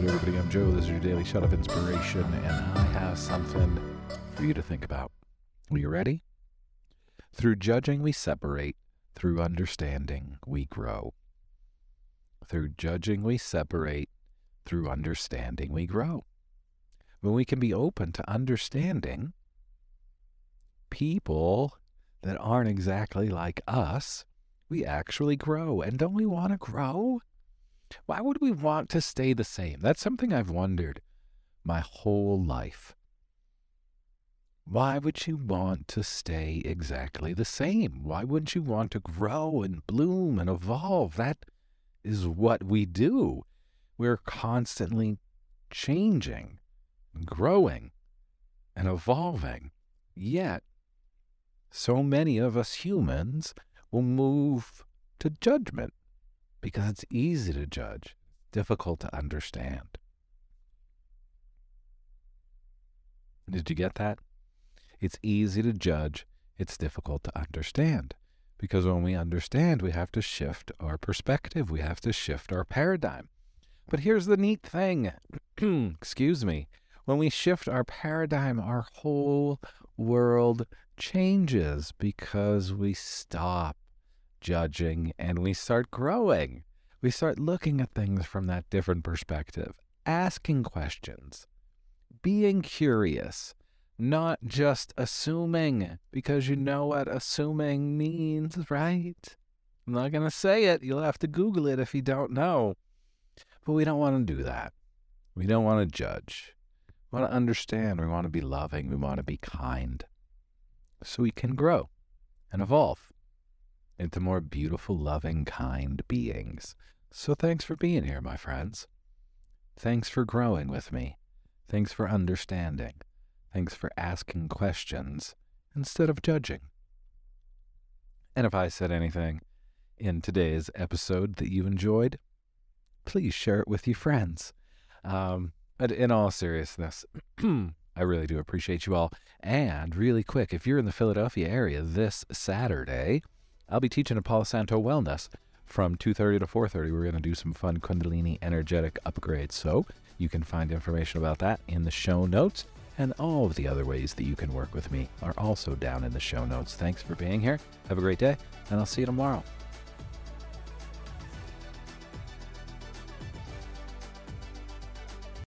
good, everybody? I'm Joe. This is your daily shot of inspiration, and I have something for you to think about. Are you ready? Through judging, we separate. Through understanding, we grow. Through judging, we separate. Through understanding, we grow. When we can be open to understanding people that aren't exactly like us, we actually grow. And don't we want to grow? Why would we want to stay the same? That's something I've wondered my whole life. Why would you want to stay exactly the same? Why wouldn't you want to grow and bloom and evolve? That is what we do. We're constantly changing, growing, and evolving. Yet, so many of us humans will move to judgment because it's easy to judge, difficult to understand. Did you get that? It's easy to judge, it's difficult to understand. Because when we understand, we have to shift our perspective, we have to shift our paradigm. But here's the neat thing excuse me. When we shift our paradigm, our whole world changes because we stop judging and we start growing. We start looking at things from that different perspective, asking questions, being curious, not just assuming, because you know what assuming means, right? I'm not going to say it. You'll have to Google it if you don't know. But we don't want to do that. We don't want to judge. We want to understand. We want to be loving. We want to be kind. So we can grow and evolve into more beautiful, loving, kind beings. So thanks for being here, my friends. Thanks for growing with me. Thanks for understanding. Thanks for asking questions instead of judging. And if I said anything in today's episode that you enjoyed, please share it with your friends. Um, but in all seriousness, I really do appreciate you all. And really quick, if you're in the Philadelphia area this Saturday, I'll be teaching at Palo Santo Wellness from 2.30 to 4.30. We're going to do some fun Kundalini energetic upgrades. So you can find information about that in the show notes. And all of the other ways that you can work with me are also down in the show notes. Thanks for being here. Have a great day, and I'll see you tomorrow.